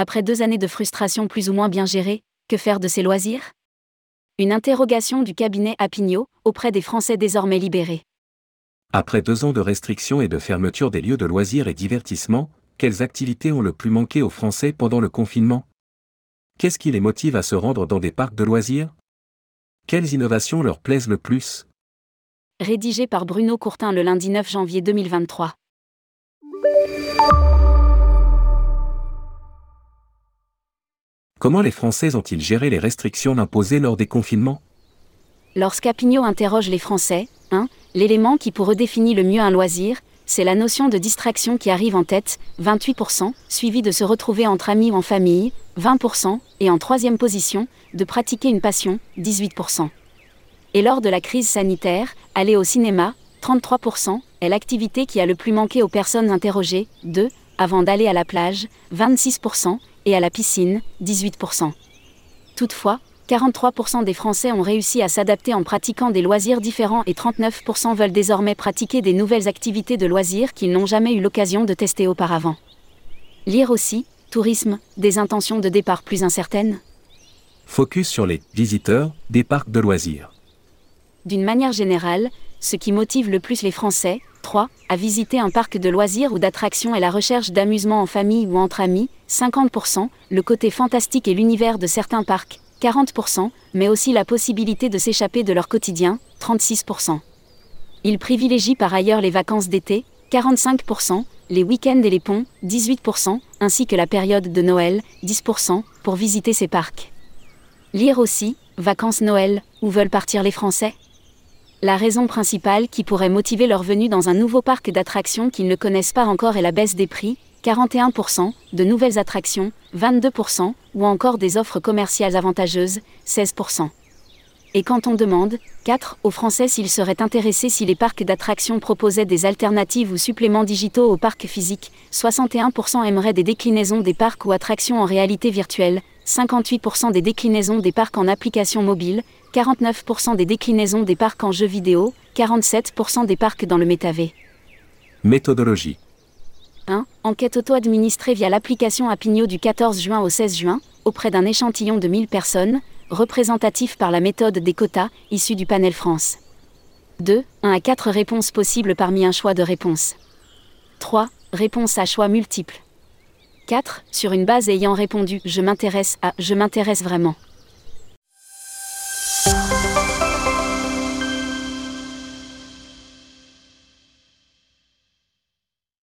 Après deux années de frustration plus ou moins bien gérées, que faire de ces loisirs? Une interrogation du cabinet Appignot auprès des Français désormais libérés. Après deux ans de restrictions et de fermeture des lieux de loisirs et divertissement, quelles activités ont le plus manqué aux Français pendant le confinement? Qu'est-ce qui les motive à se rendre dans des parcs de loisirs? Quelles innovations leur plaisent le plus? Rédigé par Bruno Courtin le lundi 9 janvier 2023. Comment les Français ont-ils géré les restrictions imposées lors des confinements? Lorsqu'Apignot interroge les Français, 1. L'élément qui pour redéfinir le mieux un loisir, c'est la notion de distraction qui arrive en tête, 28%, suivi de se retrouver entre amis ou en famille, 20%, et en troisième position, de pratiquer une passion, 18%. Et lors de la crise sanitaire, aller au cinéma, 33%, est l'activité qui a le plus manqué aux personnes interrogées, 2. Avant d'aller à la plage, 26%, et à la piscine, 18%. Toutefois, 43% des Français ont réussi à s'adapter en pratiquant des loisirs différents et 39% veulent désormais pratiquer des nouvelles activités de loisirs qu'ils n'ont jamais eu l'occasion de tester auparavant. Lire aussi, tourisme, des intentions de départ plus incertaines Focus sur les visiteurs des parcs de loisirs. D'une manière générale, ce qui motive le plus les Français, 3. À visiter un parc de loisirs ou d'attractions et la recherche d'amusement en famille ou entre amis, 50%, le côté fantastique et l'univers de certains parcs, 40%, mais aussi la possibilité de s'échapper de leur quotidien, 36%. Ils privilégient par ailleurs les vacances d'été, 45%, les week-ends et les ponts, 18%, ainsi que la période de Noël, 10%, pour visiter ces parcs. Lire aussi, vacances Noël, où veulent partir les Français? La raison principale qui pourrait motiver leur venue dans un nouveau parc d'attractions qu'ils ne connaissent pas encore est la baisse des prix, 41%, de nouvelles attractions, 22%, ou encore des offres commerciales avantageuses, 16%. Et quand on demande, 4, aux Français s'ils seraient intéressés si les parcs d'attractions proposaient des alternatives ou suppléments digitaux aux parcs physiques, 61% aimeraient des déclinaisons des parcs ou attractions en réalité virtuelle, 58% des déclinaisons des parcs en application mobile, 49% des déclinaisons des parcs en jeux vidéo, 47% des parcs dans le métavé. Méthodologie 1. Enquête auto-administrée via l'application Apigno du 14 juin au 16 juin, auprès d'un échantillon de 1000 personnes, représentatif par la méthode des quotas, issue du panel France. 2. 1 à 4 réponses possibles parmi un choix de réponses. 3. Réponse à choix multiples. 4. Sur une base ayant répondu Je m'intéresse à Je m'intéresse vraiment.